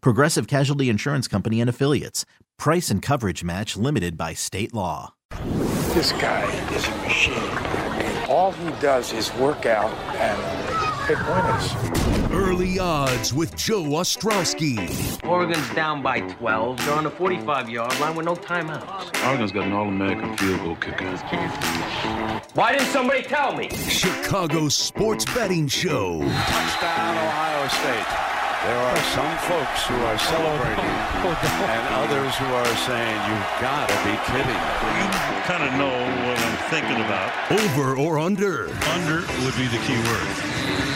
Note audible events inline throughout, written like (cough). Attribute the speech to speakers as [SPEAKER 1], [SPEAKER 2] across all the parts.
[SPEAKER 1] Progressive Casualty Insurance Company and Affiliates. Price and coverage match limited by state law.
[SPEAKER 2] This guy is a machine. All he does is work out and pick winners.
[SPEAKER 3] Early odds with Joe Ostrowski.
[SPEAKER 4] Oregon's down by 12. They're on the 45 yard line with no timeouts.
[SPEAKER 5] Oregon's got an All American field goal kicker.
[SPEAKER 4] Why didn't somebody tell me?
[SPEAKER 3] Chicago Sports Betting Show.
[SPEAKER 6] Touchdown, Ohio State. There are some folks who are celebrating and others who are saying, you've got to be kidding.
[SPEAKER 7] You kind of know what I'm thinking about.
[SPEAKER 3] Over or under?
[SPEAKER 7] Under would be the key word.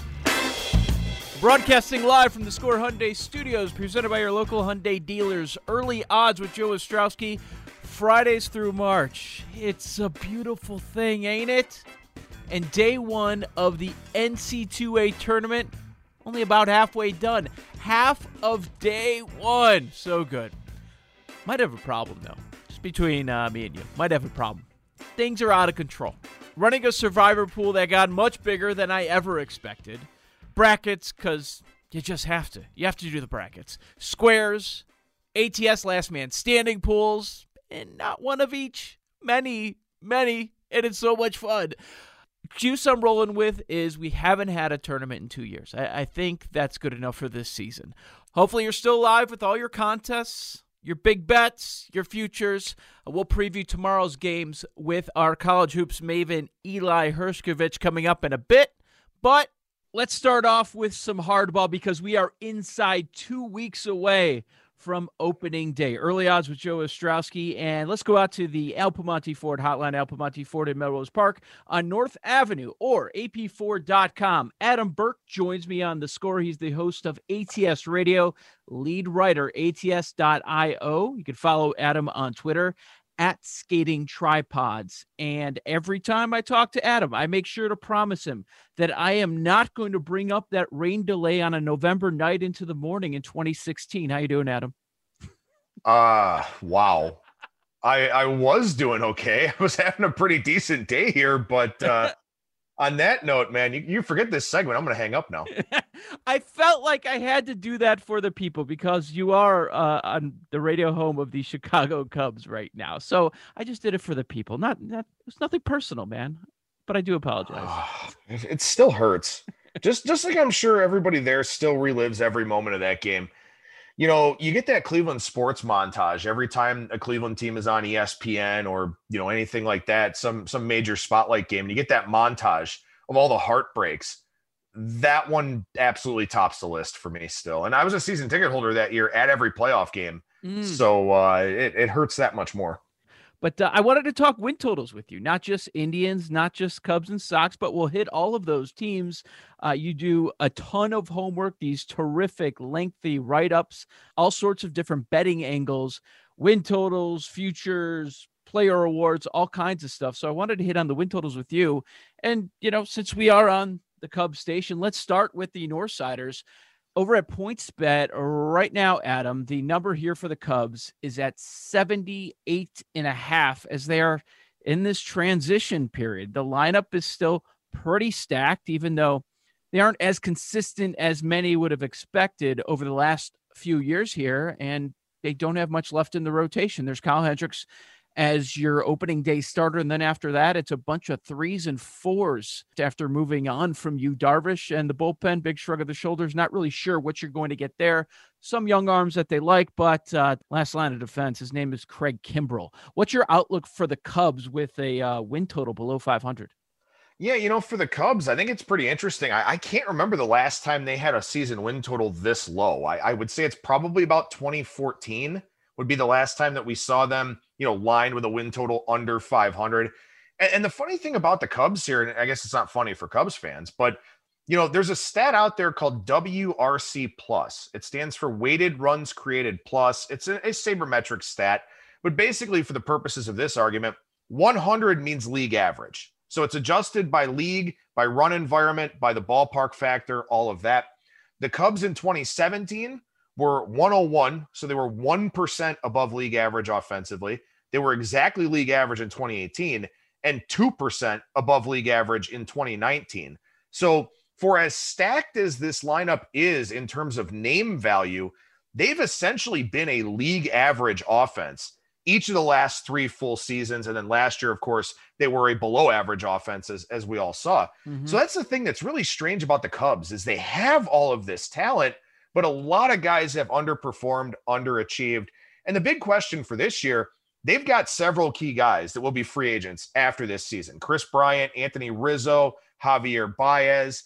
[SPEAKER 8] Broadcasting live from the Score Hyundai Studios, presented by your local Hyundai dealers. Early odds with Joe Ostrowski, Fridays through March. It's a beautiful thing, ain't it? And day one of the NCAA tournament, only about halfway done. Half of day one. So good. Might have a problem, though. Just between uh, me and you. Might have a problem. Things are out of control. Running a survivor pool that got much bigger than I ever expected brackets because you just have to. You have to do the brackets. Squares, ATS last man standing pools, and not one of each. Many, many, and it's so much fun. Juice I'm rolling with is we haven't had a tournament in two years. I, I think that's good enough for this season. Hopefully, you're still alive with all your contests, your big bets, your futures. Uh, we'll preview tomorrow's games with our college hoops maven Eli Hershkovich coming up in a bit. But Let's start off with some hardball because we are inside two weeks away from opening day. Early odds with Joe Ostrowski. And let's go out to the Al Piemonte Ford hotline, Al Piemonte Ford in Melrose Park on North Avenue or ap4.com. Adam Burke joins me on the score. He's the host of ATS Radio, lead writer, ats.io. You can follow Adam on Twitter at Skating Tripods. And every time I talk to Adam, I make sure to promise him that I am not going to bring up that rain delay on a November night into the morning in 2016. How you doing, Adam?
[SPEAKER 9] Uh wow. I I was doing okay. (laughs) I was having a pretty decent day here, but uh on that note, man, you, you forget this segment. I'm going to hang up now. (laughs)
[SPEAKER 8] I felt like I had to do that for the people because you are uh, on the radio home of the Chicago Cubs right now. So I just did it for the people. Not, not it's nothing personal, man. But I do apologize. (sighs)
[SPEAKER 9] it still hurts. just just like I'm sure everybody there still relives every moment of that game you know, you get that Cleveland sports montage every time a Cleveland team is on ESPN or you know anything like that, some some major spotlight game, and you get that montage of all the heartbreaks. That one absolutely tops the list for me still. And I was a season ticket holder that year at every playoff game, mm. so uh, it, it hurts that much more.
[SPEAKER 8] But uh, I wanted to talk win totals with you, not just Indians, not just Cubs and Sox, but we'll hit all of those teams. Uh, you do a ton of homework, these terrific, lengthy write ups, all sorts of different betting angles, win totals, futures, player awards, all kinds of stuff. So I wanted to hit on the win totals with you. And, you know, since we are on the Cubs station, let's start with the Northsiders over at PointsBet right now, Adam, the number here for the Cubs is at 78 and a half as they are in this transition period. The lineup is still pretty stacked, even though they aren't as consistent as many would have expected over the last few years here. And they don't have much left in the rotation. There's Kyle Hendricks as your opening day starter. And then after that, it's a bunch of threes and fours after moving on from Yu Darvish and the bullpen. Big shrug of the shoulders. Not really sure what you're going to get there. Some young arms that they like, but uh, last line of defense, his name is Craig Kimbrel. What's your outlook for the Cubs with a uh, win total below 500?
[SPEAKER 9] Yeah, you know, for the Cubs, I think it's pretty interesting. I, I, can't remember the last time they had a season win total this low. I, I would say it's probably about 2014 would be the last time that we saw them, you know, lined with a win total under 500. And, and the funny thing about the Cubs here, and I guess it's not funny for Cubs fans, but you know, there's a stat out there called WRC plus. It stands for weighted runs created plus. It's a, a sabermetric stat, but basically, for the purposes of this argument, 100 means league average. So it's adjusted by league, by run environment, by the ballpark factor, all of that. The Cubs in 2017 were 101, so they were 1% above league average offensively. They were exactly league average in 2018 and 2% above league average in 2019. So, for as stacked as this lineup is in terms of name value, they've essentially been a league average offense each of the last three full seasons. And then last year, of course, they were a below average offense, as, as we all saw. Mm-hmm. So that's the thing that's really strange about the Cubs is they have all of this talent, but a lot of guys have underperformed, underachieved. And the big question for this year, they've got several key guys that will be free agents after this season. Kris Bryant, Anthony Rizzo, Javier Baez.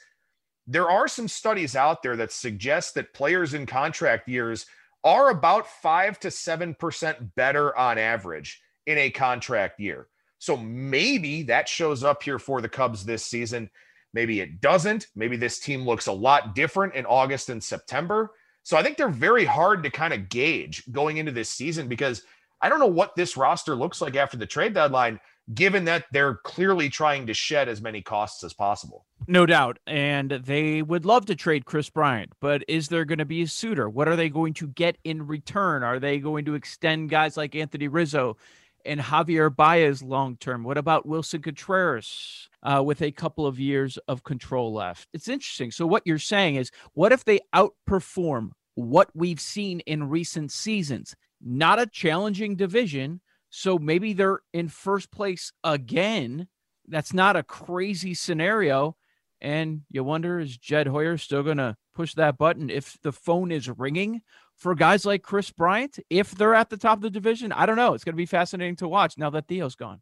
[SPEAKER 9] There are some studies out there that suggest that players in contract years are about five to 7% better on average in a contract year. So maybe that shows up here for the Cubs this season. Maybe it doesn't. Maybe this team looks a lot different in August and September. So I think they're very hard to kind of gauge going into this season because I don't know what this roster looks like after the trade deadline given that they're clearly trying to shed as many costs as possible.
[SPEAKER 8] No doubt. And they would love to trade Kris Bryant, but is there going to be a suitor? What are they going to get in return? Are they going to extend guys like Anthony Rizzo and Javier Baez long term? What about Willson Contreras uh, with a couple of years of control left? It's interesting. So, what you're saying is, what if they outperform what we've seen in recent seasons? Not a challenging division so maybe they're in first place again. That's not a crazy scenario. And you wonder is Jed Hoyer still going to push that button if the phone is ringing for guys like Kris Bryant? If they're at the top of the division, I don't know. It's going to be fascinating to watch now that Theo's gone.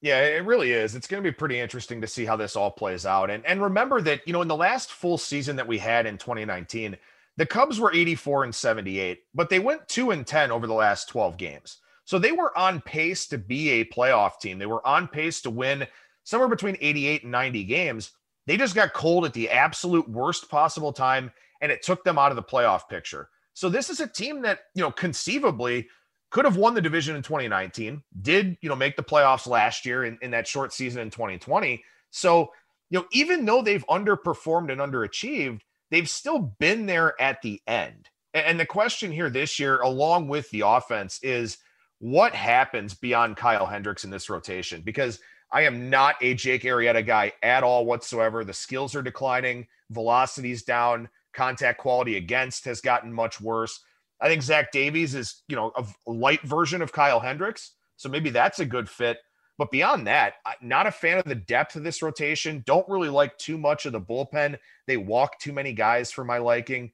[SPEAKER 9] Yeah, it really is. It's going to be pretty interesting to see how this all plays out. And and remember that, you know, in the last full season that we had in 2019, the Cubs were 84 and 78, but they went 2 and 10 over the last 12 games. So they were on pace to be a playoff team. They were on pace to win somewhere between 88 and 90 games. They just got cold at the absolute worst possible time, and it took them out of the playoff picture. So this is a team that, you know, conceivably could have won the division in 2019, did, you know, make the playoffs last year in, in that short season in 2020. So, you know, even though they've underperformed and underachieved, they've still been there at the end. And the question here this year, along with the offense, is – what happens beyond Kyle Hendricks in this rotation? Because I am not a Jake Arrieta guy at all whatsoever. The skills are declining, velocity's down, contact quality against has gotten much worse. I think Zach Davies is, you know, a light version of Kyle Hendricks. So maybe that's a good fit. But beyond that, not a fan of the depth of this rotation. Don't really like too much of the bullpen. They walk too many guys for my liking.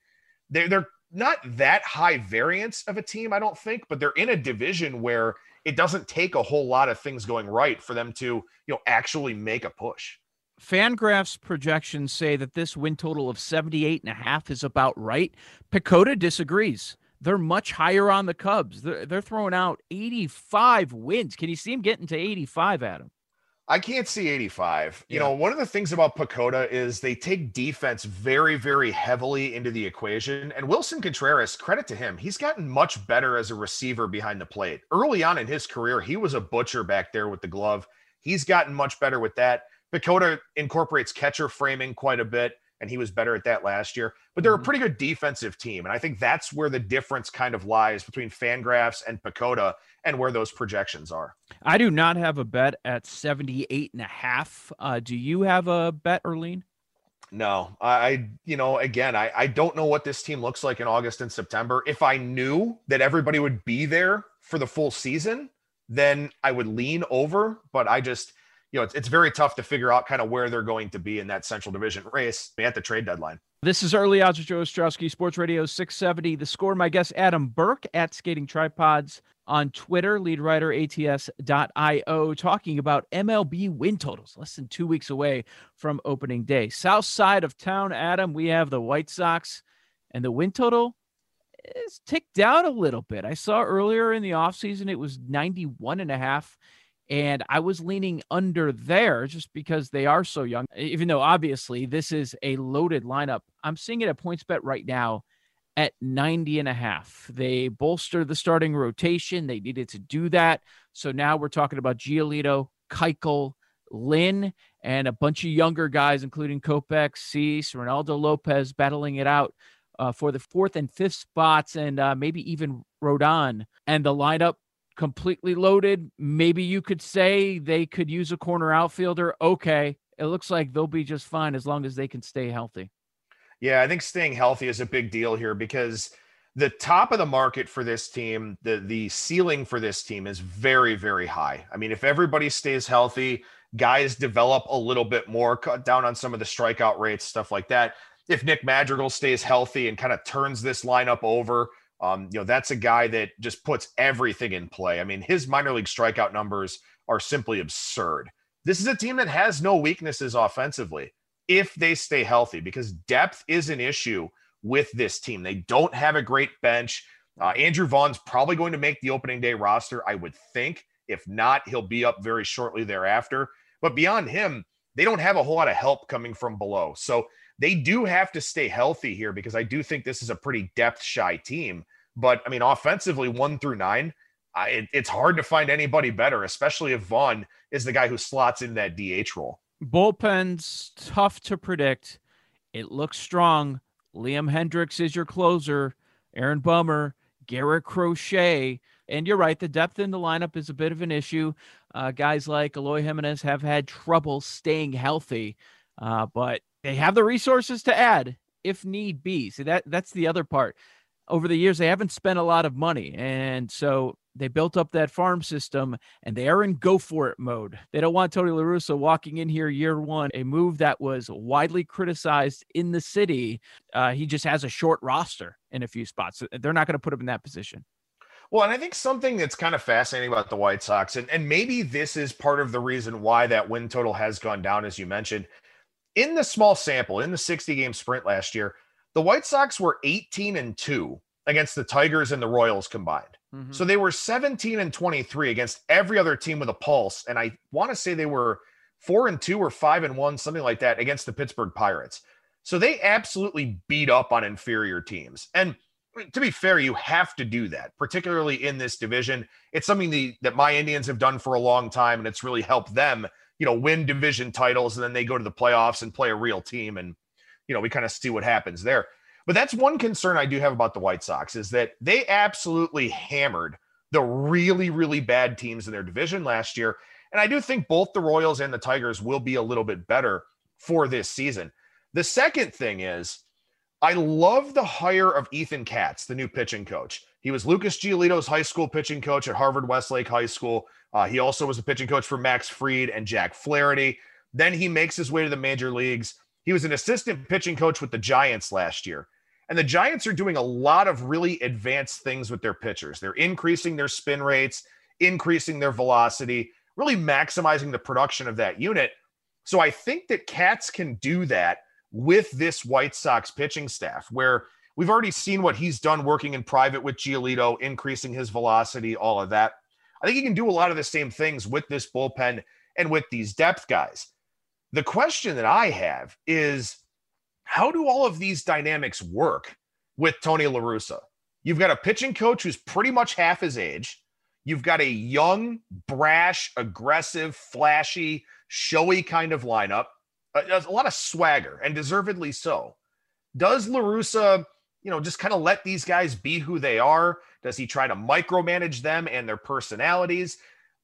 [SPEAKER 9] They're, they're not that high variance of a team, I don't think, but they're in a division where it doesn't take a whole lot of things going right for them to, you know, actually make a push.
[SPEAKER 8] Fangraphs projections say that this win total of 78 and a half is about right. PECOTA disagrees. They're much higher on the Cubs. They're, they're throwing out 85 wins. Can you see him getting to 85, Adam?
[SPEAKER 9] I can't see 85. You know, one of the things about PECOTA is they take defense very, very heavily into the equation. And Willson Contreras, credit to him, he's gotten much better as a receiver behind the plate. Early on in his career, he was a butcher back there with the glove. He's gotten much better with that. PECOTA incorporates catcher framing quite a bit. And he was better at that last year. But they're a pretty good defensive team. And I think that's where the difference kind of lies between Fangraphs and PECOTA and where those projections are.
[SPEAKER 8] I do not have a bet at 78 and a half. Uh, do you have a bet or lean?
[SPEAKER 9] No, I, you know, again, I, I don't know what this team looks like in August and September. If I knew that everybody would be there for the full season, then I would lean over. But I just, you know, it's, it's very tough to figure out kind of where they're going to be in that central division race at the trade deadline.
[SPEAKER 8] This is Early Odds with Joe Ostrowski, Sports Radio 670. The score, my guest, Adam Burke at Skating Tripods on Twitter, lead writer ATS.io, talking about MLB win totals less than two weeks away from opening day. South side of town, Adam, we have the White Sox, and the win total is ticked down a little bit. I saw earlier in the offseason it was 91 and a half. And I was leaning under there just because they are so young, even though obviously this is a loaded lineup. I'm seeing it at points bet right now at 90 and a half. They bolstered the starting rotation. They needed to do that. So now we're talking about Giolito, Keuchel, Lynn, and a bunch of younger guys, including Kopech, Cease, Reynaldo Lopez, battling it out uh, for the fourth and fifth spots, and uh, maybe even Rodon. And the lineup completely loaded. Maybe you could say they could use a corner outfielder. Okay. It looks like they'll be just fine as long as they can stay healthy.
[SPEAKER 9] Yeah, I think staying healthy is a big deal here because the top of the market for this team, the the ceiling for this team is very very high. I mean, if everybody stays healthy, guys develop a little bit more, cut down on some of the strikeout rates, stuff like that. If Nick Madrigal stays healthy and kind of turns this lineup over, um, you know, that's a guy that just puts everything in play. I mean, his minor league strikeout numbers are simply absurd. This is a team that has no weaknesses offensively if they stay healthy, because depth is an issue with this team. They don't have a great bench. Uh, Andrew Vaughn's probably going to make the opening day roster, I would think. If not, he'll be up very shortly thereafter. But beyond him, they don't have a whole lot of help coming from below. So they do have to stay healthy here because I do think this is a pretty depth shy team. But I mean, offensively, one through nine, I, it, it's hard to find anybody better, especially if Vaughn is the guy who slots in that DH role.
[SPEAKER 8] Bullpen's tough to predict. It looks strong. Liam Hendriks is your closer. Aaron Bummer, Garrett Crochet. And you're right, the depth in the lineup is a bit of an issue. Uh, guys like Eloy Jimenez have had trouble staying healthy, uh, but they have the resources to add if need be. So that that's the other part. Over the years, they haven't spent a lot of money, and so they built up that farm system and they are in go for it mode. They don't want Tony La Russa walking in here year one, a move that was widely criticized in the city. Uh, he just has a short roster in a few spots. They're not going to put him in that position.
[SPEAKER 9] Well, and I think something that's kind of fascinating about the White Sox, and, and maybe this is part of the reason why that win total has gone down, as you mentioned. In the small sample, in the 60 game sprint last year, the White Sox were 18 and 2 against the Tigers and the Royals combined. Mm-hmm. So they were 17 and 23 against every other team with a pulse. And I want to say they were four and two or five and one, something like that, against the Pittsburgh Pirates. So they absolutely beat up on inferior teams. And to be fair, you have to do that, particularly in this division. It's something the, that my Indians have done for a long time, and it's really helped them, you know, win division titles, and then they go to the playoffs and play a real team, and you know, we kind of see what happens there. But that's one concern I do have about the White Sox is that they absolutely hammered the really, really bad teams in their division last year. And I do think both the Royals and the Tigers will be a little bit better for this season. The second thing is, I love the hire of Ethan Katz, the new pitching coach. He was Lucas Giolito's high school pitching coach at Harvard Westlake High School. Uh, he also was a pitching coach for Max Fried and Jack Flaherty. Then he makes his way to the major leagues. He was an assistant pitching coach with the Giants last year. And the Giants are doing a lot of really advanced things with their pitchers. They're increasing their spin rates, increasing their velocity, really maximizing the production of that unit. So I think that Katz can do that with this White Sox pitching staff, where we've already seen what he's done working in private with Giolito, increasing his velocity, all of that. I think he can do a lot of the same things with this bullpen and with these depth guys. The question that I have is how do all of these dynamics work with Tony La Russa? You've got a pitching coach who's pretty much half his age. You've got a young, brash, aggressive, flashy, showy kind of lineup. A, a lot of swagger, and deservedly so. Does La Russa, you know, just kind of let these guys be who they are? Does he try to micromanage them and their personalities?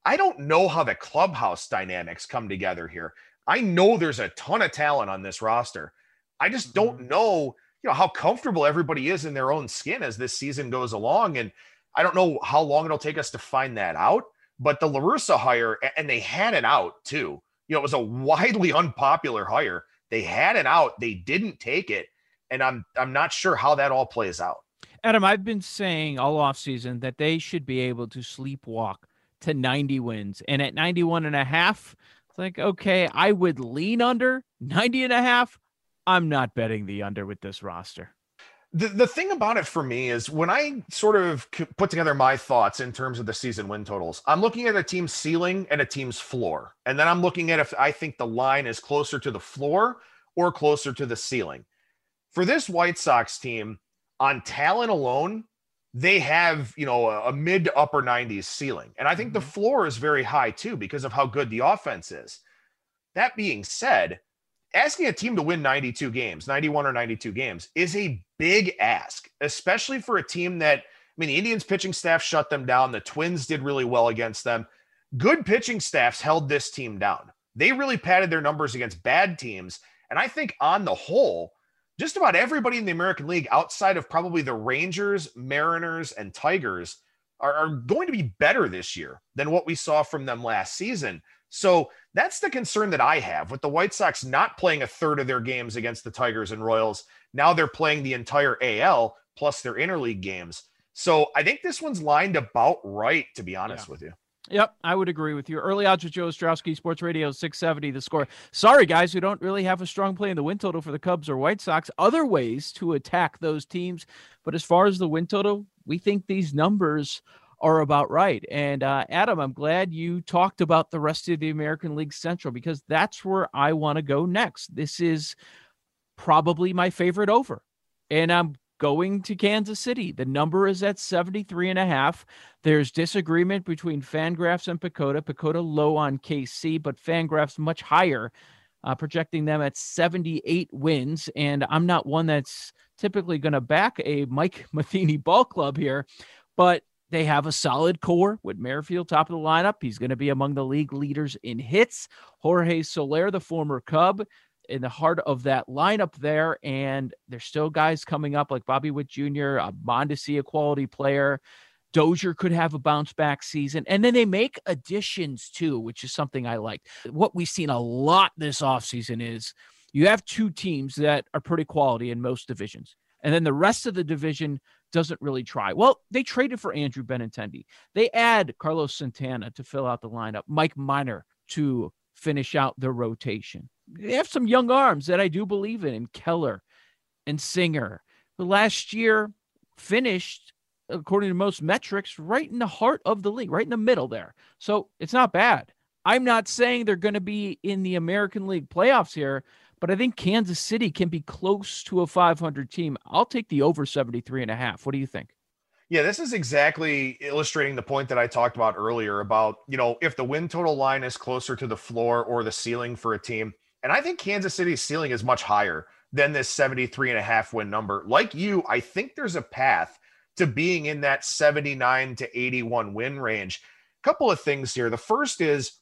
[SPEAKER 9] I don't know how the clubhouse dynamics come together here. I know there's a ton of talent on this roster. I just don't
[SPEAKER 8] Mm-hmm.
[SPEAKER 9] know, you know, how comfortable everybody is in their own skin as this season goes along. And I don't know how long it'll take us to find that out. But the La Russa hire, and they had it out too. You know, it was a widely (laughs) unpopular hire. They had it out. They didn't take it. And I'm I'm not sure how that all plays out.
[SPEAKER 8] Adam, I've been saying all offseason that they should be able to sleepwalk to 90 wins. And at 91 and a half, it's like, okay, I would lean under 90 and a half. I'm not betting the under with this roster.
[SPEAKER 9] The, the thing about it for me is when I sort of put together my thoughts in terms of the season win totals, I'm looking at a team's ceiling and a team's floor. And then I'm looking at if I think the line is closer to the floor or closer to the ceiling. For this White Sox team, on talent alone, they have, you know, a, a mid to upper 90s ceiling. And I think the mm-hmm. floor is very high too because of how good the offense is. That being said, asking a team to win 92 games, 91 or 92 games is a big ask, especially for a team that, I mean, the Indians pitching staff shut them down. The Twins did really well against them. Good pitching staffs held this team down. They really padded their numbers against bad teams. And I think on the whole, just about everybody in the American League outside of probably the Rangers, Mariners, and Tigers are, are going to be better this year than what we saw from them last season. So that's the concern that I have with the White Sox not playing a third of their games against the Tigers and Royals. Now they're playing the entire AL plus their interleague games. So I think this one's lined about right, to be honest with you.
[SPEAKER 8] Yep, I would agree with you. Early odds with Joe Ostrowski, Sports Radio 670, the score. Sorry, guys, we don't really have a strong play in the win total for the Cubs or White Sox. Other ways to attack those teams. But as far as the win total, we think these numbers are about right. And uh, Adam, I'm glad you talked about the rest of the American League Central because that's where I want to go next. This is probably my favorite over. And I'm going to Kansas City. The number is at 73 and a half. There's disagreement between Fangraphs and PECOTA. PECOTA low on KC, but Fangraphs much higher, uh, projecting them at 78 wins. And I'm not one that's typically going to back a Mike (laughs) Matheny ball club here, but they have a solid core with Merrifield top of the lineup. He's going to be among the league leaders in hits. Jorge Soler, the former Cub, in the heart of that lineup there. And there's still guys coming up like Bobby Witt Jr., a Mondesi, a quality player. Dozier could have a bounce back season. And then they make additions too, which is something I like. What we've seen a lot this offseason is you have two teams that are pretty quality in most divisions. And then the rest of the division doesn't really try. Well, they traded for Andrew Benintendi. They add Carlos Santana to fill out the lineup, Mike Minor to finish out their rotation. They have some young arms that I do believe in, in Keller and Singer, who last year finished, according to most metrics, right in the heart of the league, right in the middle there. So it's not bad. I'm not saying they're going to be in the American League playoffs here, but I think Kansas City can be close to a 500 team. I'll take the over 73 and a half. What do you think?
[SPEAKER 9] Yeah, this is exactly illustrating the point that I talked about earlier about, you know, if the win total line is closer to the floor or the ceiling for a team. And I think Kansas City's ceiling is much higher than this 73 and a half win number. Like you, I think there's a path to being in that 79 to 81 win range. A Couple of things here. The first is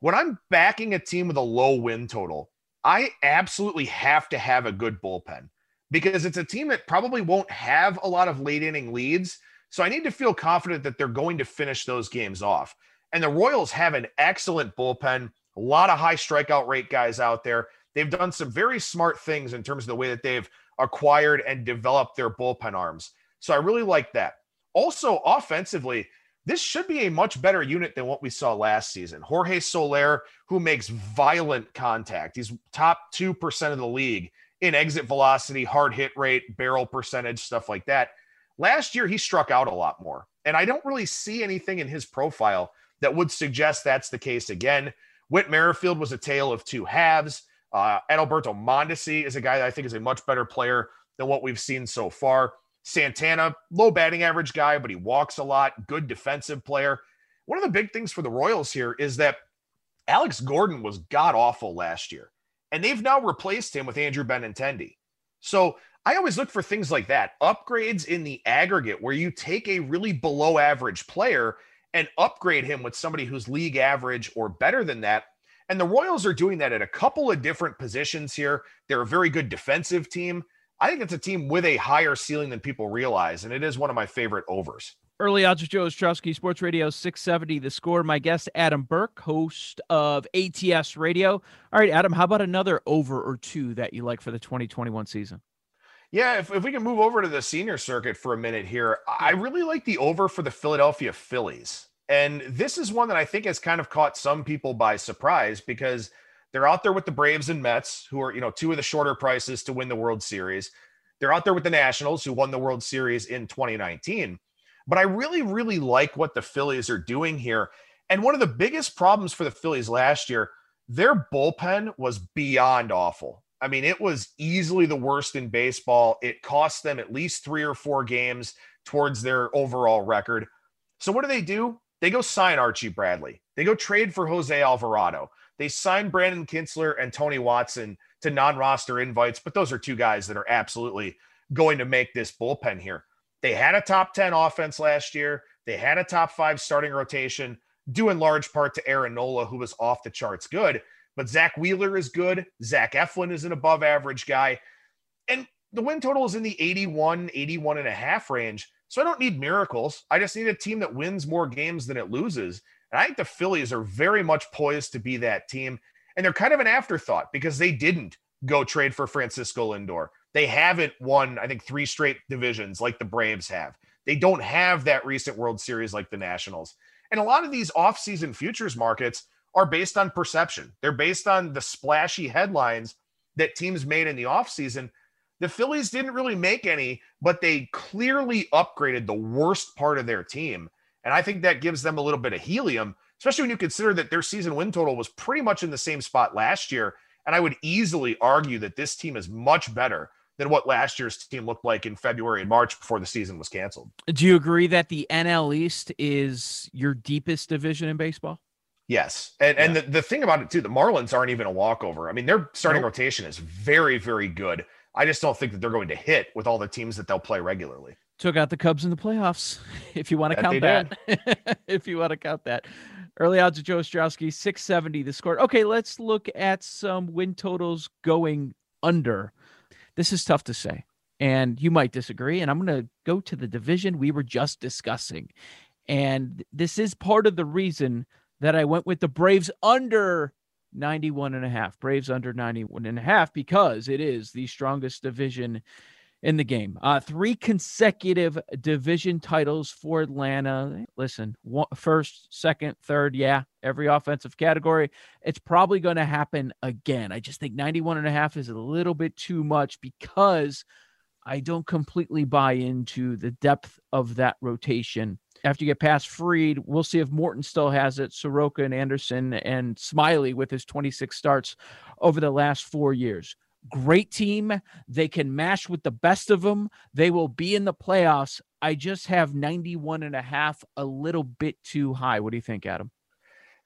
[SPEAKER 9] when I'm backing a team with a low win total, I absolutely have to have a good bullpen because it's a team that probably won't have a lot of late inning leads. So I need to feel confident that they're going to finish those games off. And the Royals have an excellent bullpen, a lot of high strikeout rate guys out there. They've done some very smart things in terms of the way that they've acquired and developed their bullpen arms. So I really like that. Also, offensively, this should be a much better unit than what we saw last season. Jorge Soler, who makes violent contact, he's top 2% of the league in exit velocity, hard hit rate, barrel percentage, stuff like that. Last year, he struck out a lot more. And I don't really see anything in his profile that would suggest that's the case again. Whit Merrifield was a tale of two halves. Uh, Adalberto Mondesi is a guy that I think is a much better player than what we've seen so far. Santana, low batting average guy, but he walks a lot, good defensive player. One of the big things for the Royals here is that Alex Gordon was god awful last year. And they've now replaced him with Andrew Benintendi. So I always look for things like that upgrades in the aggregate where you take a really below average player and upgrade him with somebody who's league average or better than that. And the Royals are doing that at a couple of different positions here. They're a very good defensive team. I think it's a team with a higher ceiling than people realize, and it is one of my favorite overs.
[SPEAKER 8] Early odds with Joe Ostrowski, Sports Radio 670. The score. My guest, Adam Burke, host of ATS Radio. All right, Adam, how about another over or two that you like for the 2021 season?
[SPEAKER 9] Yeah, if, if we can move over to the senior circuit for a minute here, I really like the over for the Philadelphia Phillies. And this is one that I think has kind of caught some people by surprise because they're out there with the Braves and Mets, who are, you know, two of the shorter prices to win the World Series. They're out there with the Nationals, who won the World Series in 2019. But I really, really like what the Phillies are doing here. And one of the biggest problems for the Phillies last year, their bullpen was beyond awful. I mean, it was easily the worst in baseball. It cost them at least three or four games towards their overall record. So, what do they do? They go sign Archie Bradley. They go trade for Jose Alvarado. They signed Brandon Kintzler and Tony Watson to non roster invites, but those are two guys that are absolutely going to make this bullpen here. They had a top 10 offense last year. They had a top five starting rotation, due in large part to Aaron Nola, who was off the charts good. But Zack Wheeler is good. Zach Eflin is an above average guy. And the win total is in the 81, 81 and a half range. So I don't need miracles. I just need a team that wins more games than it loses. And I think the Phillies are very much poised to be that team. And they're kind of an afterthought because they didn't go trade for Francisco Lindor. They haven't won, I think, three straight divisions like the Braves have. They don't have that recent World Series like the Nationals. And a lot of these offseason futures markets are based on perception. They're based on the splashy headlines that teams made in the offseason. The Phillies didn't really make any, but they clearly upgraded the worst part of their team. And I think that gives them a little bit of helium, especially when you consider that their season win total was pretty much in the same spot last year. And I would easily argue that this team is much better than what last year's team looked like in February and March before the season was canceled.
[SPEAKER 8] Do you agree that the NL East is your deepest division in baseball?
[SPEAKER 9] Yes. And yeah. and the, the thing about it too, the Marlins aren't even a walkover. I mean, their starting nope. rotation is very, very good. I just don't think that they're going to hit with all the teams that they'll play regularly.
[SPEAKER 8] Took out the Cubs in the playoffs, (laughs) if you want to count that. (laughs) if you want to count that. Early odds of Joe Ostrowski, 670 the score. Okay, let's look at some win totals going under. This is tough to say, and you might disagree. And I'm going to go to the division we were just discussing. And this is part of the reason that I went with the Braves under 91 and a half. Braves under 91 and a half because it is the strongest division in the game. Uh, three consecutive division titles for Atlanta. Listen, one, first, second, third, yeah, every offensive category. It's probably going to happen again. I just think 91 and a half is a little bit too much because I don't completely buy into the depth of that rotation. After you get past Fried, we'll see if Morton still has it. Soroka and Anderson and Smiley with his 26 starts over the last four years great team. They can mash with the best of them. They will be in the playoffs. I just have 91 and a half a little bit too high. What do you think, Adam?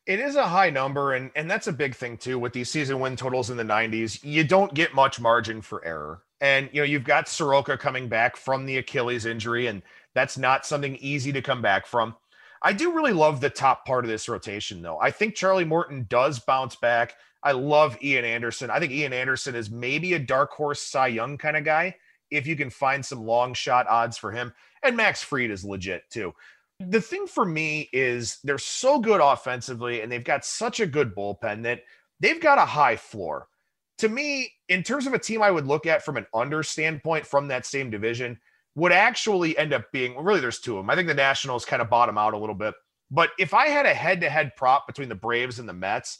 [SPEAKER 9] It is a high number, and, and that's a big thing too with these season win totals in the 90s. You don't get much margin for error. And you know, you've got Soroka coming back from the Achilles injury, and that's not something easy to come back from. I do really love the top part of this rotation, though. I think Charlie Morton does bounce back. I love Ian Anderson. I think Ian Anderson is maybe a dark horse Cy Young kind of guy if you can find some long shot odds for him. And Max Fried is legit too. Mm. The thing for me is they're so good offensively and they've got such a good bullpen that they've got a high floor. To me, in terms of a team I would look at from an under standpoint from that same division, would actually end up being well, really there's two of them. I think the Nationals kind of bottom out a little bit. But if I had a head to head prop between the Braves and the Mets,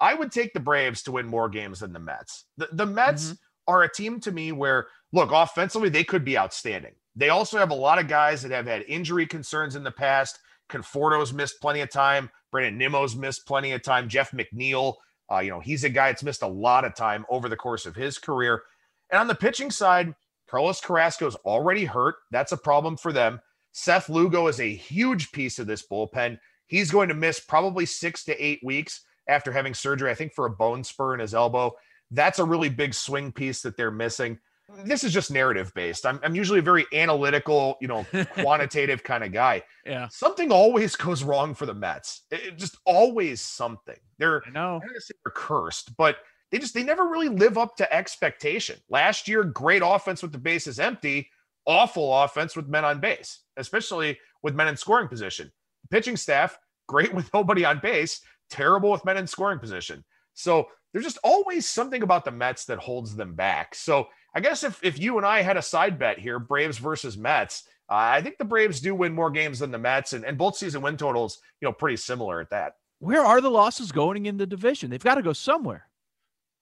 [SPEAKER 9] I would take the Braves to win more games than the Mets. The, the Mets mm-hmm. are a team to me where, look, offensively, they could be outstanding. They also have a lot of guys that have had injury concerns in the past. Conforto's missed plenty of time. Brandon Nimmo's missed plenty of time. Jeff McNeil, uh, you know, he's a guy that's missed a lot of time over the course of his career. And on the pitching side, Carlos Carrasco's already hurt. That's a problem for them. Seth Lugo is a huge piece of this bullpen. He's going to miss probably six to eight weeks after having surgery, I think for a bone spur in his elbow. That's a really big swing piece that they're missing. This is just narrative based. I'm, I'm usually a very analytical, you know, (laughs) quantitative kind of guy.
[SPEAKER 8] Yeah.
[SPEAKER 9] Something always goes wrong for the Mets. It, it just always something. They're
[SPEAKER 8] I know.
[SPEAKER 9] I'm gonna say they're cursed, but they just they never really live up to expectation. Last year, great offense with the bases empty, awful offense with men on base, especially with men in scoring position. Pitching staff, great with nobody on base, terrible with men in scoring position. So there's just always something about the Mets that holds them back. So I guess if if you and I had a side bet here, Braves versus Mets, uh, I think the Braves do win more games than the Mets, and, and both season win totals, you know, pretty similar at that.
[SPEAKER 8] Where are the losses going in the division? They've got to go somewhere.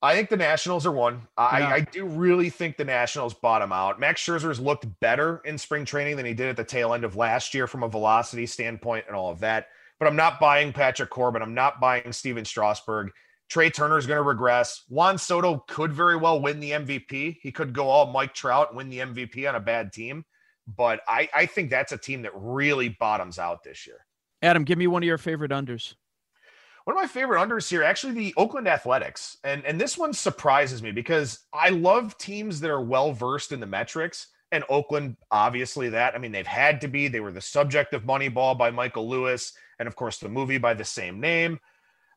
[SPEAKER 9] I think the Nationals are one. I,
[SPEAKER 8] Yeah.
[SPEAKER 9] I do really think the Nationals bottom out. Max Scherzer's looked better in spring training than he did at the tail end of last year from a velocity standpoint and all of that. But I'm not buying Patrick Corbin. I'm not buying Stephen Strasburg. Trea Turner's going to regress. Juan Soto could very well win the MVP. He could go all Mike Trout and win the MVP on a bad team. But I, I think that's a team that really bottoms out this year.
[SPEAKER 8] Adam, give me one of your favorite unders.
[SPEAKER 9] One of my favorite unders here, actually, the Oakland Athletics, and and this one surprises me because I love teams that are well versed in the metrics, and Oakland, obviously, that I mean they've had to be. They were the subject of Moneyball by Michael Lewis, and of course the movie by the same name.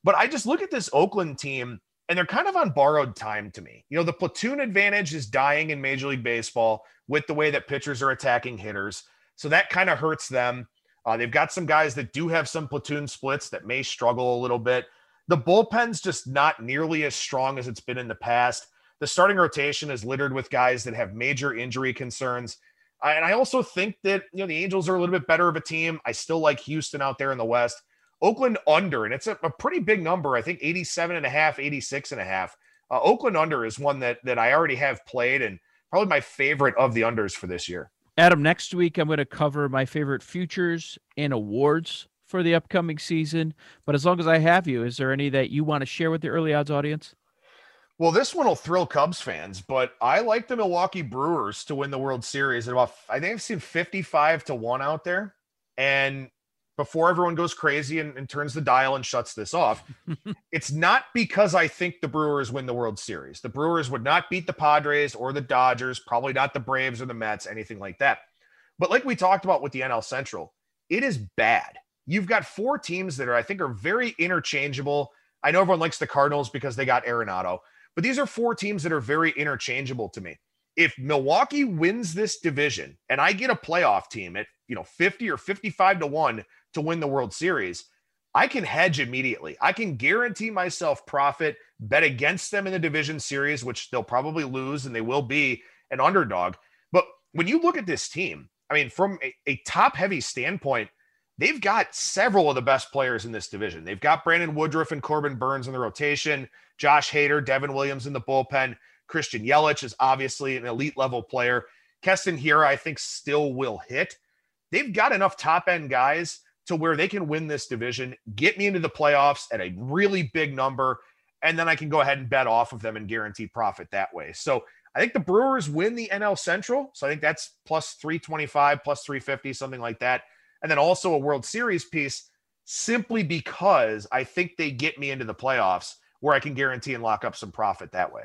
[SPEAKER 9] But I just look at this Oakland team, and they're kind of on borrowed time to me. You know, the platoon advantage is dying in Major League Baseball with the way that pitchers are attacking hitters, so that kind of hurts them. Uh, they've got some guys that do have some platoon splits that may struggle a little bit. The bullpen's just not nearly as strong as it's been in the past. The starting rotation is littered with guys that have major injury concerns. And I also think that, you know, the Angels are a little bit better of a team. I still like Houston out there in the West. Oakland under, and it's a, a pretty big number. I think 87 and a half, 86 and a half. Uh, Oakland under is one that that I already have played and probably my favorite of the unders for this year.
[SPEAKER 8] Adam, next week I'm going to cover my favorite futures and awards for the upcoming season. But as long as I have you, is there any that you want to share with the early odds audience?
[SPEAKER 9] Well, this one will thrill Cubs fans, but I like the Milwaukee Brewers to win the World Series at about I think I've seen 55 to 1 out there. And before everyone goes crazy and, and turns the dial and shuts this off, (laughs) it's not because I think the Brewers win the World Series. The Brewers would not beat the Padres or the Dodgers, probably not the Braves or the Mets, anything like that. But like we talked about with the NL Central, it is bad. You've got four teams that are, I think, are very interchangeable. I know everyone likes the Cardinals because they got Arenado, but these are four teams that are very interchangeable to me. If Milwaukee wins this division and I get a playoff team at, you know, 50 or 55 to 1 to win the World Series, I can hedge immediately. I can guarantee myself profit, bet against them in the division series, which they'll probably lose and they will be an underdog. But when you look at this team, I mean, from a, a top heavy standpoint, they've got several of the best players in this division. They've got Brandon Woodruff and Corbin Burnes in the rotation, Josh Hader, Devin Williams in the bullpen. Christian Yelich is obviously an elite level player. Keston Hiura, I think, still will hit. They've got enough top end guys to where they can win this division, get me into the playoffs at a really big number, and then I can go ahead and bet off of them and guarantee profit that way. So I think the Brewers win the NL Central. So I think that's plus 325, plus 350, something like that. And then also a World Series piece simply because I think they get me into the playoffs where I can guarantee and lock up some profit that way.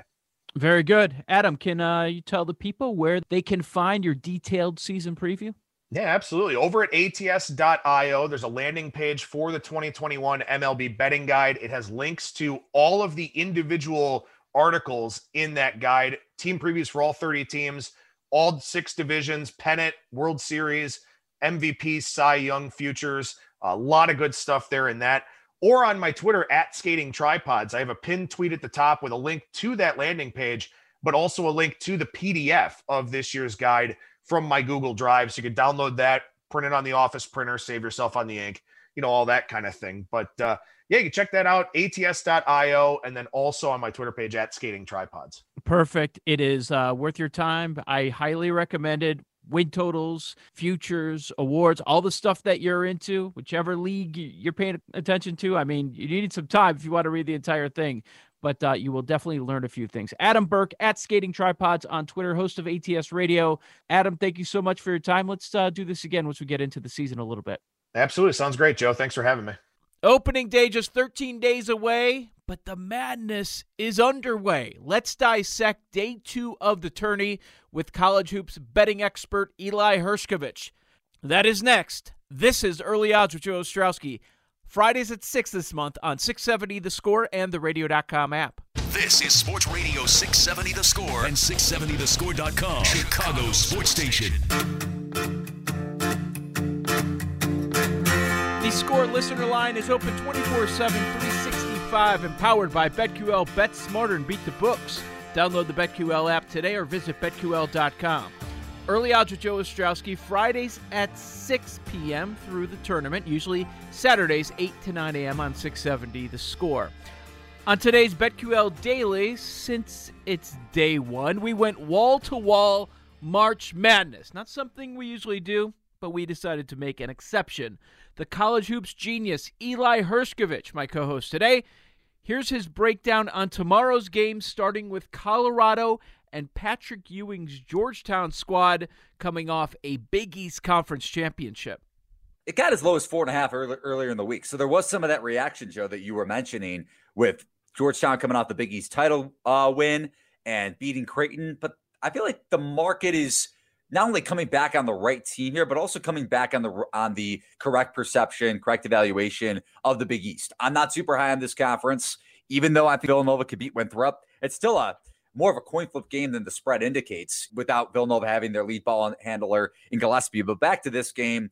[SPEAKER 8] Very good. Adam, can uh, you tell the people where they can find your detailed season preview?
[SPEAKER 9] Yeah, absolutely. Over at ats.io, there's a landing page for the 2021 MLB betting guide. It has links to all of the individual articles in that guide, team previews for all 30 teams, all six divisions, pennant, World Series, MVP, Cy Young futures. A lot of good stuff there in that. Or on my Twitter at Skating Tripods, I have a pinned tweet at the top with a link to that landing page, but also a link to the PDF of this year's guide from my Google Drive. So you can download that, print it on the office printer, save yourself on the ink, you know, all that kind of thing. But uh, yeah, you can check that out, ats.io, and then also on my Twitter page at Skating Tripods.
[SPEAKER 8] Perfect. It is uh, worth your time. I highly recommend it. Win totals, futures, awards, all the stuff that you're into, whichever league you're paying attention to. I mean, you need some time if you want to read the entire thing, but uh, you will definitely learn a few things. Adam Burke at Skating Tripods on Twitter, host of ATS Radio. Adam, thank you so much for your time. Let's uh, do this again once we get into the season a little bit.
[SPEAKER 9] Absolutely. Sounds great, Joe. Thanks for having me.
[SPEAKER 8] Opening day just 13 days away. But the madness is underway. Let's dissect day two of the tourney with college hoops betting expert Eli Hershkovich. That is next. This is Early Odds with Joe Ostrowski. Fridays at 6 this month on 670 The Score and the Radio.com app.
[SPEAKER 3] This is Sports Radio 670 The Score and 670thescore.com, Chicago's sports station.
[SPEAKER 8] The Score listener line is open 24 7, 365 and powered by BetQL. Bet smarter and beat the books. Download the BetQL app today or visit BetQL.com. Early odds with Joe Ostrowski, Fridays at 6 p.m. through the tournament, usually Saturdays 8 to 9 a.m. on 670 The Score. On today's BetQL Daily, since it's day one, we went wall to wall March Madness. Not something we usually do, but we decided to make an exception. The college hoops genius, Eli Hershkovich, my co host today. Here's his breakdown on tomorrow's game, starting with Colorado and Patrick Ewing's Georgetown squad coming off a Big East Conference championship.
[SPEAKER 10] It got as low as four and a half early, earlier in the week. So there was some of that reaction, Joe, that you were mentioning with Georgetown coming off the Big East title uh, win and beating Creighton. But I feel like the market is not only coming back on the right team here, but also coming back on the on the correct perception, correct evaluation of the Big East. I'm not super high on this conference, even though I think Villanova could beat Winthrop. It's still a more of a coin flip game than the spread indicates, without Villanova having their lead ball handler in Gillespie. But back to this game,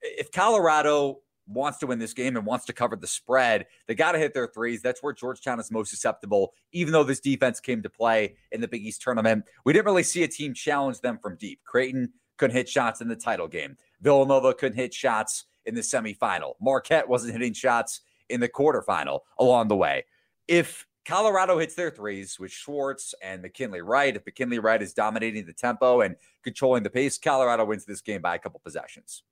[SPEAKER 10] if Colorado wants to win this game and wants to cover the spread, they got to hit their threes. That's where Georgetown is most susceptible, even though this defense came to play in the Big East tournament. We didn't really see a team challenge them from deep. Creighton couldn't hit shots in the title game, Villanova couldn't hit shots in the semifinal. Marquette wasn't hitting shots in the quarterfinal along the way. If Colorado hits their threes with Schwartz and McKinley Wright. If McKinley Wright is dominating the tempo and controlling the pace, Colorado wins this game by a couple possessions.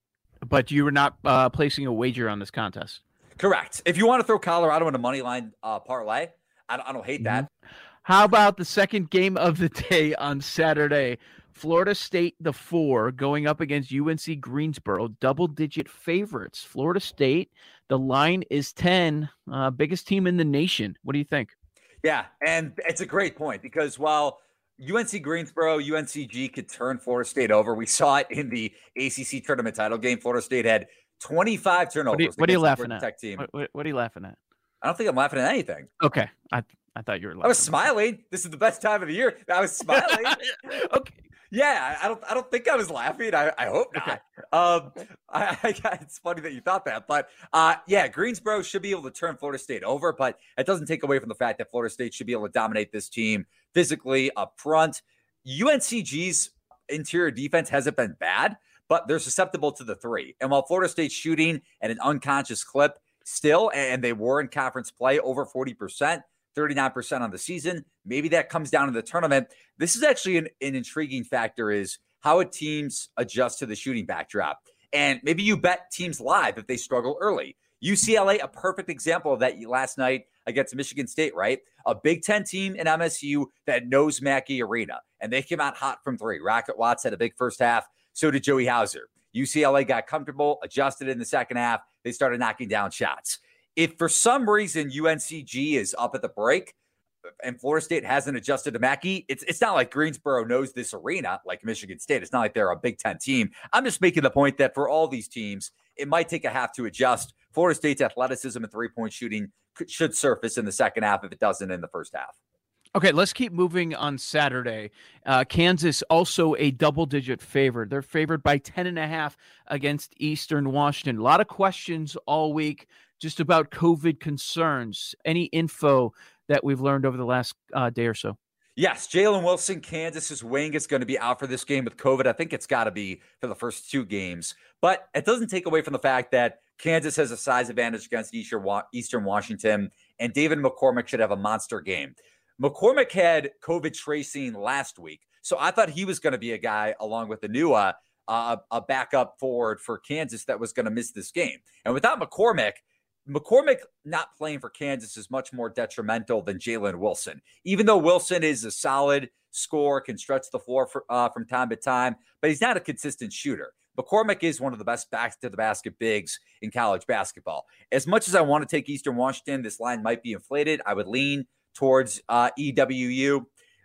[SPEAKER 8] But you were not uh, placing a wager on this contest.
[SPEAKER 10] Correct. If you want to throw Colorado in a money line uh, parlay, I don't, I don't hate that.
[SPEAKER 8] Mm-hmm. How about the second game of the day on Saturday? Florida State, the four, going up against UNC Greensboro, double digit favorites. Florida State, the line is 10, uh, biggest team in the nation. What do you think?
[SPEAKER 10] Yeah, and it's a great point because while UNC Greensboro, UNCG could turn Florida State over, we saw it in the ACC tournament title game. Florida State had 25 turnovers.
[SPEAKER 8] What are you, what are you laughing at? Tech Team. What, what, what, are you laughing at?
[SPEAKER 10] I don't think I'm laughing at anything.
[SPEAKER 8] Okay, I I thought you were. Laughing.
[SPEAKER 10] I was smiling. This is the best time of the year. I was (laughs) smiling.
[SPEAKER 8] okay.
[SPEAKER 10] Yeah, I don't. I don't think I was laughing. I, I hope not. Okay. Um, (laughs) I, I, it's funny that you thought that, but uh, yeah, Greensboro should be able to turn Florida State over, but it doesn't take away from the fact that Florida State should be able to dominate this team physically up front. UNCG's interior defense hasn't been bad, but they're susceptible to the three. And while Florida State's shooting at an unconscious clip still, and they were in conference play over forty percent 39% on the season. Maybe that comes down to the tournament. This is actually an, an intriguing factor is how a teams adjust to the shooting backdrop. And maybe you bet teams live if they struggle early. UCLA, a perfect example of that last night against Michigan State, right? A Big Ten team in MSU that knows Mackey Arena, and they came out hot from three. Rocket Watts had a big first half. So did Joey Hauser. UCLA got comfortable, adjusted in the second half. They started knocking down shots if for some reason UNCG is up at the break and Florida State hasn't adjusted to Mackey, it's it's not like Greensboro knows this arena like Michigan State. It's not like they're a Big Ten team. I'm just making the point that for all these teams, it might take a half to adjust. Florida State's athleticism and three point shooting should surface in the second half if it doesn't in the first half.
[SPEAKER 8] Okay, let's keep moving on Saturday. Uh, Kansas also a double digit favorite. They're favored by 10 and a half against Eastern Washington. A lot of questions all week just about COVID concerns. Any info that we've learned over the last uh, day or so?
[SPEAKER 10] Yes, Jalen Wilson, Kansas's wing is going to be out for this game with COVID. I think it's got to be for the first two games, but it doesn't take away from the fact that Kansas has a size advantage against Eastern Washington, and David McCormack should have a monster game. McCormack had COVID tracing last week, so I thought he was going to be a guy along with Enaruna, uh, a backup forward for Kansas that was going to miss this game. And without McCormack, McCormack not playing for Kansas is much more detrimental than Jalen Wilson. Even though Wilson is a solid scorer, can stretch the floor for, uh, from time to time, but he's not a consistent shooter. McCormack is one of the best back to the basket bigs in college basketball. As much as I want to take Eastern Washington, this line might be inflated. I would lean towards uh, EWU.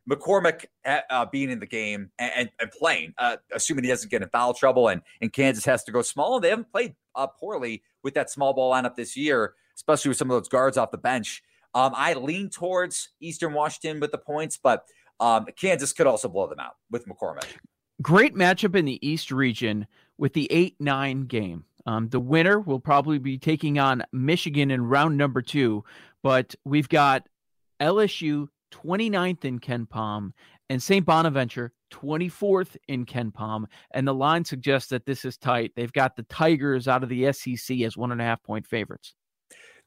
[SPEAKER 10] McCormack uh, being in the game and, and playing, uh, assuming he doesn't get in foul trouble, and, and Kansas has to go small. They haven't played uh, poorly with that small ball lineup this year, especially with some of those guards off the bench. Um, I lean towards Eastern Washington with the points, but um, Kansas could also blow them out with McCormack.
[SPEAKER 8] Great matchup in the East region with the 8 9 game. Um, the winner will probably be taking on Michigan in round number two, but we've got LSU 29th in KenPom and St. Bonaventure 24th in KenPom. And the line suggests that this is tight. They've got the Tigers out of the SEC as one and a half point favorites.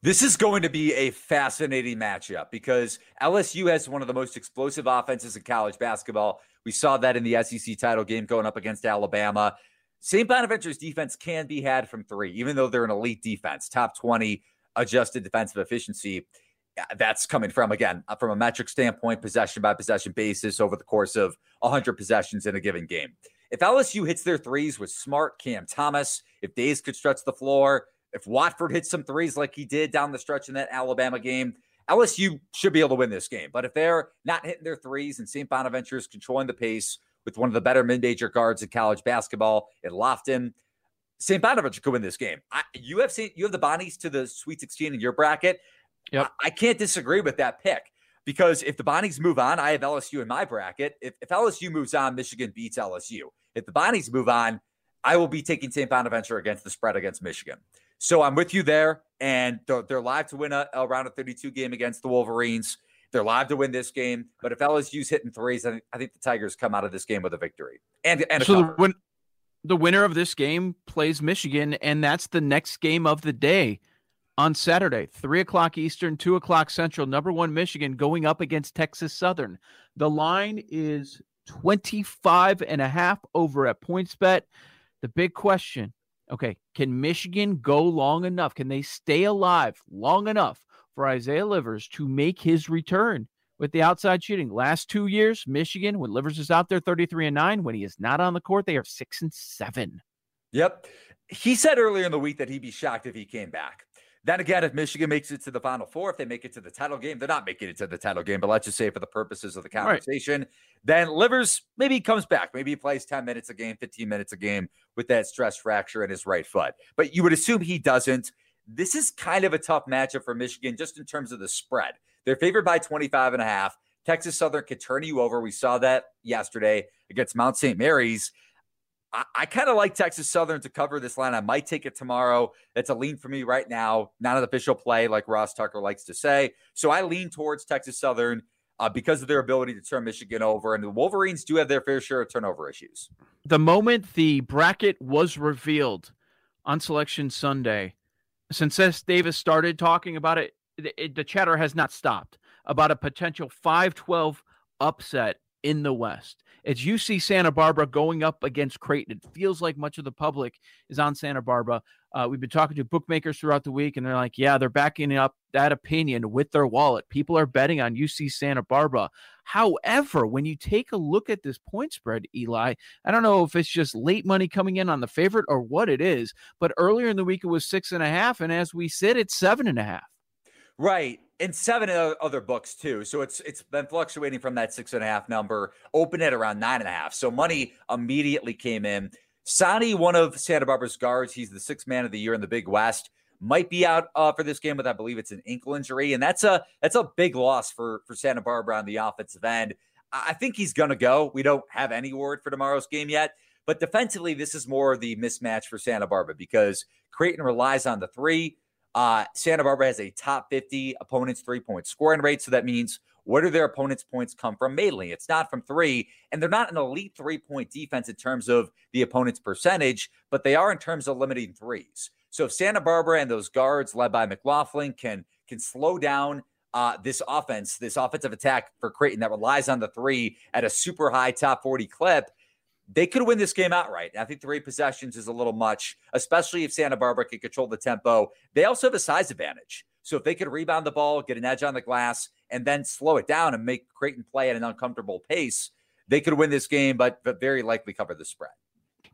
[SPEAKER 10] This is going to be a fascinating matchup because LSU has one of the most explosive offenses in college basketball. We saw that in the SEC title game going up against Alabama. St. Bonaventure's defense can be had from three, even though they're an elite defense, top 20 adjusted defensive efficiency. That's coming from, again, uh, from a metric standpoint, possession by possession basis over the course of 100 possessions in a given game. If LSU hits their threes with Smart, Cam Thomas, if Days could stretch the floor, if Watford hits some threes like he did down the stretch in that Alabama game, LSU should be able to win this game. But if they're not hitting their threes and St. Bonaventure is controlling the pace with one of the better mid-major guards in college basketball in Lofton, St. Bonaventure could win this game. I, you have seen you have the Bonnies to the Sweet 16 in your bracket.
[SPEAKER 8] Yep.
[SPEAKER 10] I, I can't disagree with that pick because if the Bonnies move on, I have LSU in my bracket. If, if LSU moves on, Michigan beats LSU. If the Bonnies move on, I will be taking St. Bonaventure against the spread against Michigan. So I'm with you there. And they're, they're live to win a, a, round of 32 game against the Wolverines. They're live to win this game. But if LSU's hitting threes, I think, I think the Tigers come out of this game with a victory. And, and
[SPEAKER 8] so the, win- the winner of this game plays Michigan, and that's the next game of the day on Saturday, 3 o'clock Eastern, 2 o'clock Central. Number one, Michigan going up against Texas Southern. The line is 25 and a half over at PointsBet. The big question Okay, can Michigan go long enough? Can they stay alive long enough for Isaiah Livers to make his return with the outside shooting? Last two years, Michigan, when Livers is out there 33 and 9, when he is not on the court, they are 6 and 7.
[SPEAKER 10] Yep. He said earlier in the week that he'd be shocked if he came back. Then again, if Michigan makes it to the Final Four, if they make it to the title game, they're not making it to the title game, but let's just say for the purposes of the conversation, right. then Livers maybe he comes back. Maybe he plays 10 minutes a game, 15 minutes a game with that stress fracture in his right foot. But you would assume he doesn't. This is kind of a tough matchup for Michigan just in terms of the spread. They're favored by 25 and a half. Texas Southern could turn you over. We saw that yesterday against Mount St. Mary's. I, I kind of like Texas Southern to cover this line. I might take it tomorrow. That's a lean for me right now. Not an official play, like Ross Tucker likes to say. So I lean towards Texas Southern uh, because of their ability to turn Michigan over. And the Wolverines do have their fair share of turnover issues.
[SPEAKER 8] The moment the bracket was revealed on Selection Sunday, since S. Davis started talking about it, it, it the chatter has not stopped about a potential 5 12 upset in the West. It's UC Santa Barbara going up against Creighton. It feels like much of the public is on Santa Barbara. Uh, we've been talking to bookmakers throughout the week, and they're like, yeah, they're backing up that opinion with their wallet. People are betting on UC Santa Barbara. However, when you take a look at this point spread, Eli, I don't know if it's just late money coming in on the favorite or what it is, but earlier in the week it was six and a half, and as we said, it's seven and a half.
[SPEAKER 10] Right and seven other books too. So it's it's been fluctuating from that six and a half number, open at around nine and a half. So money immediately came in. Sanni, one of Santa Barbara's guards, he's the sixth man of the year in the Big West, might be out uh, for this game, but I believe it's an ankle injury, and that's a that's a big loss for for Santa Barbara on the offensive end. I think he's gonna go. We don't have any word for tomorrow's game yet. But defensively, this is more the mismatch for Santa Barbara because Creighton relies on the three. Uh, Santa Barbara has a top 50 opponents three point scoring rate. So that means where do their opponents' points come from? Mainly, it's not from three, and they're not an elite three point defense in terms of the opponent's percentage, but they are in terms of limiting threes. So if Santa Barbara and those guards led by McLaughlin can can slow down uh, this offense, this offensive attack for Creighton that relies on the three at a super high top 40 clip, they could win this game outright. I think three possessions is a little much, especially if Santa Barbara can control the tempo. They also have a size advantage. So if they could rebound the ball, get an edge on the glass, and then slow it down and make Creighton play at an uncomfortable pace, they could win this game, but, but very likely cover the spread.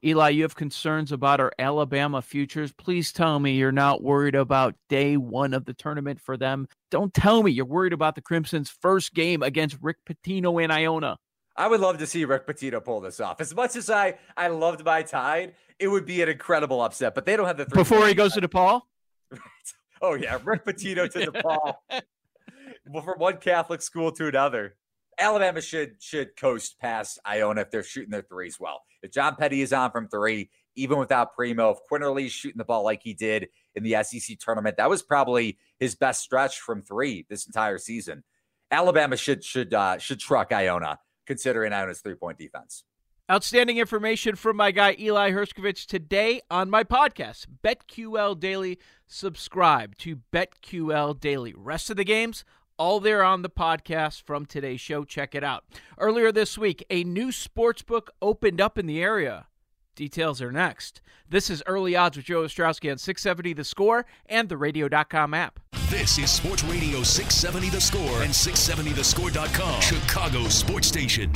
[SPEAKER 8] Eli, you have concerns about our Alabama futures. Please tell me you're not worried about day one of the tournament for them. Don't tell me you're worried about the Crimson's first game against Rick Pitino and Iona.
[SPEAKER 10] I would love to see Rick Pitino pull this off. As much as I I loved my Tide, it would be an incredible upset. But they don't have the three
[SPEAKER 8] before he goes to DePaul.
[SPEAKER 10] Right. (laughs) Oh yeah, Rick Pitino to DePaul. (laughs) well, from one Catholic school to another. Alabama should should coast past Iona if they're shooting their threes well. If John Petty is on from three, even without Primo, if Quinerly's shooting the ball like he did in the SEC tournament, that was probably his best stretch from three this entire season. Alabama should should uh, should truck Iona considering Iona's three point defense.
[SPEAKER 8] Outstanding information from my guy Eli Hershkovich today on my podcast, BetQL Daily. Subscribe to BetQL Daily. Rest of the games, all there on the podcast from today's show. Check it out. Earlier this week, a new sports book opened up in the area. Details are next. This is Early Odds with Joe Ostrowski on 670 The Score and the Radio.com app.
[SPEAKER 3] This is Sports Radio 670 The Score and 670thescore.com, Chicago Sports Station.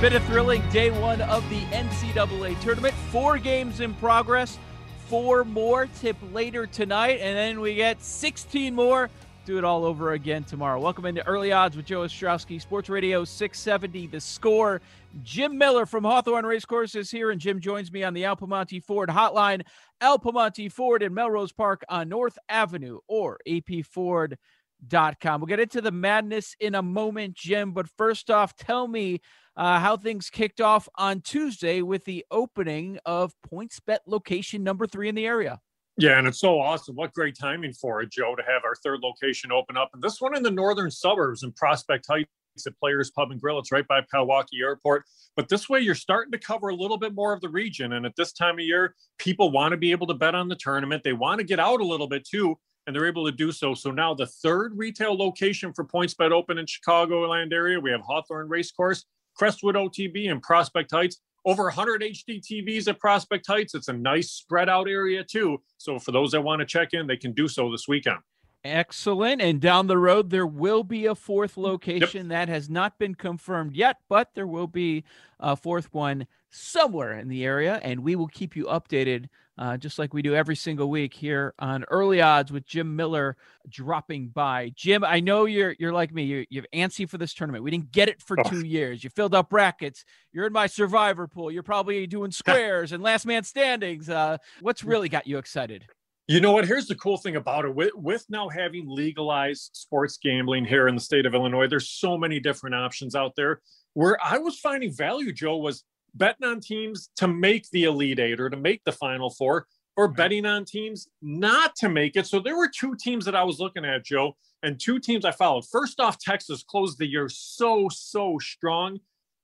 [SPEAKER 8] Been a thrilling day one of the NCAA tournament. Four games in progress, four more tip later tonight, and then we get 16 more. Do it all over again tomorrow. Welcome into Early Odds with Joe Ostrowski, Sports Radio 670, The Score. Jim Miller from Hawthorne Racecourse is here, and Jim joins me on the Al Piemonte Ford hotline. Al Piemonte Ford in Melrose Park on North Avenue or apford.com. We'll get into the madness in a moment, Jim, but first off, tell me uh, how things kicked off on Tuesday with the opening of PointsBet location number three in the area.
[SPEAKER 11] Yeah, and it's so awesome. What great timing for it, Joe, to have our third location open up. And this one in the northern suburbs in Prospect Heights at Players Pub and Grill. It's right by Palwaukee Airport. But this way, you're starting to cover a little bit more of the region. And at this time of year, people want to be able to bet on the tournament. They want to get out a little bit too, and they're able to do so. So now the third retail location for PointsBet open in Chicagoland area. We have Hawthorne Racecourse Crestwood OTB and Prospect Heights. Over 100 HD TVs at Prospect Heights. It's a nice spread out area too. So for those that want to check in, they can do so this weekend.
[SPEAKER 8] Excellent. And down the road, there will be a fourth location yep. that has not been confirmed yet, but there will be a fourth one somewhere in the area. And we will keep you updated uh, just like we do every single week here on Early Odds with Jim Miller dropping by. Jim, I know you're you're like me. You're, you're antsy for this tournament. We didn't get it for oh. two years. You filled up brackets. You're in my survivor pool. You're probably doing (laughs) squares and last man standings. Uh, what's really got you excited?
[SPEAKER 11] You know what? Here's the cool thing about it. With, with now having legalized sports gambling here in the state of Illinois, there's so many different options out there. Where I was finding value, Joe, was betting on teams to make the Elite Eight or to make the Final Four, or betting on teams not to make it. So there were two teams that I was looking at, Joe, and two teams I followed. First off, Texas closed the year so, so strong.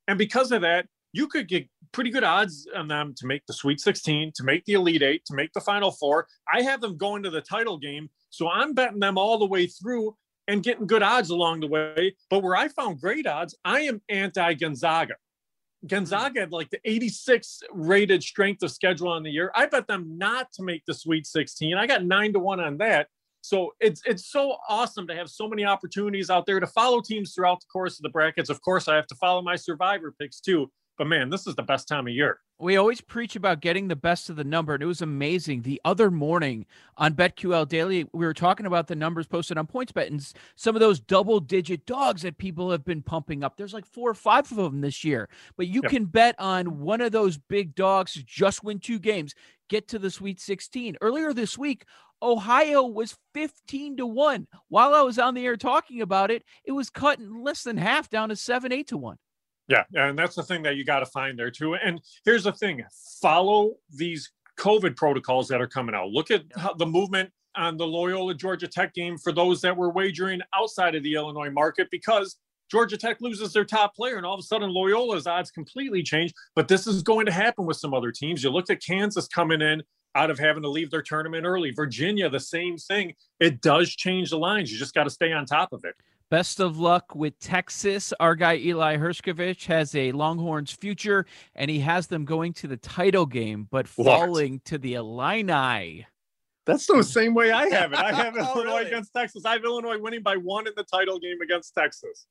[SPEAKER 11] And because of that, you could get pretty good odds on them to make the Sweet 16, to make the Elite Eight, to make the Final Four. I have them going to the title game. So I'm betting them all the way through and getting good odds along the way. But where I found great odds, I am anti Gonzaga. Gonzaga had like the 86 rated strength of schedule on the year. I bet them not to make the Sweet 16. I got nine to one on that. So it's it's so awesome to have so many opportunities out there to follow teams throughout the course of the brackets. Of course, I have to follow my survivor picks too. But man, this is the best time of year.
[SPEAKER 8] We always preach about getting the best of the number, and it was amazing. The other morning on BetQL Daily, we were talking about the numbers posted on PointsBet and some of those double-digit dogs that people have been pumping up. There's like four or five of them this year, but you yep. can bet on one of those big dogs just win two games, get to the Sweet 16. Earlier this week, Ohio was 15 to 1. While I was on the air talking about it, it was cut in less than half down to 7 8 to 1.
[SPEAKER 11] Yeah, and that's the thing that you got to find there too. And here's the thing: follow these COVID protocols that are coming out. Look at the movement on the Loyola Georgia Tech game for those that were wagering outside of the Illinois market because Georgia Tech loses their top player, and all of a sudden Loyola's odds completely change. But this is going to happen with some other teams. You looked at Kansas coming in out of having to leave their tournament early. Virginia, the same thing. It does change the lines. You just got to stay on top of it.
[SPEAKER 8] Best of luck with Texas. Our guy Eli Hershkovich has a Longhorns future, and he has them going to the title game, but falling what? to the Illini.
[SPEAKER 11] That's the same way I have it. I have (laughs) oh, Illinois really? against Texas. I have Illinois winning by one in the title game against Texas.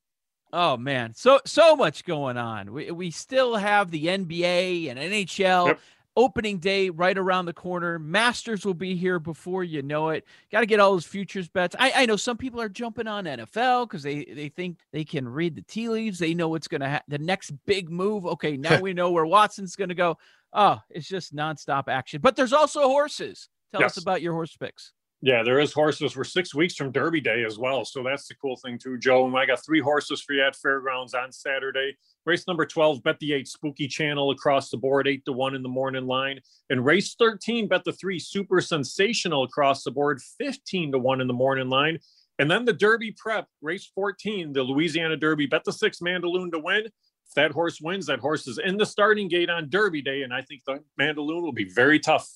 [SPEAKER 8] Oh man, so so much going on. We we still have the NBA and NHL. Yep. Opening day right around the corner. Masters will be here before you know it. Got to get all those futures bets. I, I know some people are jumping on NFL because they, they think they can read the tea leaves. They know what's going to happen. The next big move. Okay, now (laughs) we know where Watson's going to go. Oh, it's just nonstop action. But there's also horses. Tell yes. us about your horse picks.
[SPEAKER 11] Yeah, there is horses. We're six weeks from Derby Day as well. So that's the cool thing too, Joe. And I got three horses for you at Fairgrounds on Saturday. Race number 12, bet the eight spooky channel across the board, eight to one in the morning line. And race 13, bet the three super sensational across the board, 15 to one in the morning line. And then the Derby prep, race 14, the Louisiana Derby, bet the six Mandaloun to win. If that horse wins, that horse is in the starting gate on Derby Day. And I think the Mandaloun will be very tough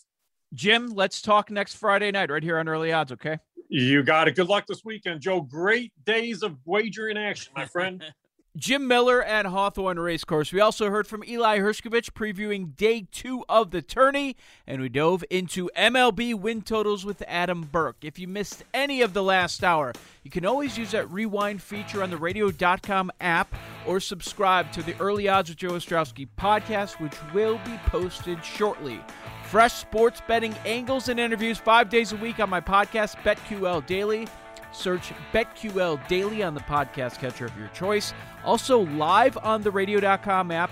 [SPEAKER 8] Jim, let's talk next Friday night right here on Early Odds, okay?
[SPEAKER 11] You got it. Good luck this weekend, Joe. Great days of wagering action, my friend. (laughs)
[SPEAKER 8] Jim Miller at Hawthorne Racecourse. We also heard from Eli Hershkovich previewing day two of the tourney, and we dove into MLB win totals with Adam Burke. If you missed any of the last hour, you can always use that rewind feature on the radio.com app or subscribe to the Early Odds with Joe Ostrowski podcast, which will be posted shortly. Fresh sports betting angles and interviews five days a week on my podcast, BetQL Daily. Search BetQL Daily on the podcast catcher of your choice. Also, live on the radio.com app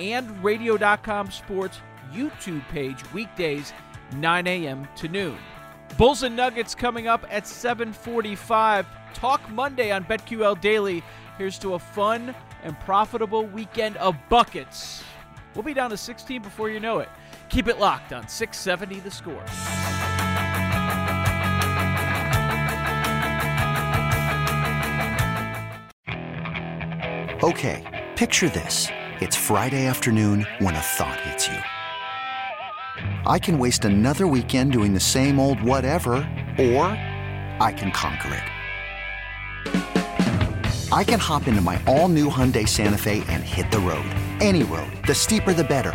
[SPEAKER 8] and radio.com sports YouTube page weekdays, 9 a.m. to noon. Bulls and Nuggets coming up at 7:45. Talk Monday on BetQL Daily. Here's to a fun and profitable weekend of buckets. We'll be down to 16 before you know it. Keep it locked on 670 The Score.
[SPEAKER 12] Okay, picture this. It's Friday afternoon when a thought hits you. I can waste another weekend doing the same old whatever, or I can conquer it. I can hop into my all new Hyundai Santa Fe and hit the road. Any road. The steeper, the better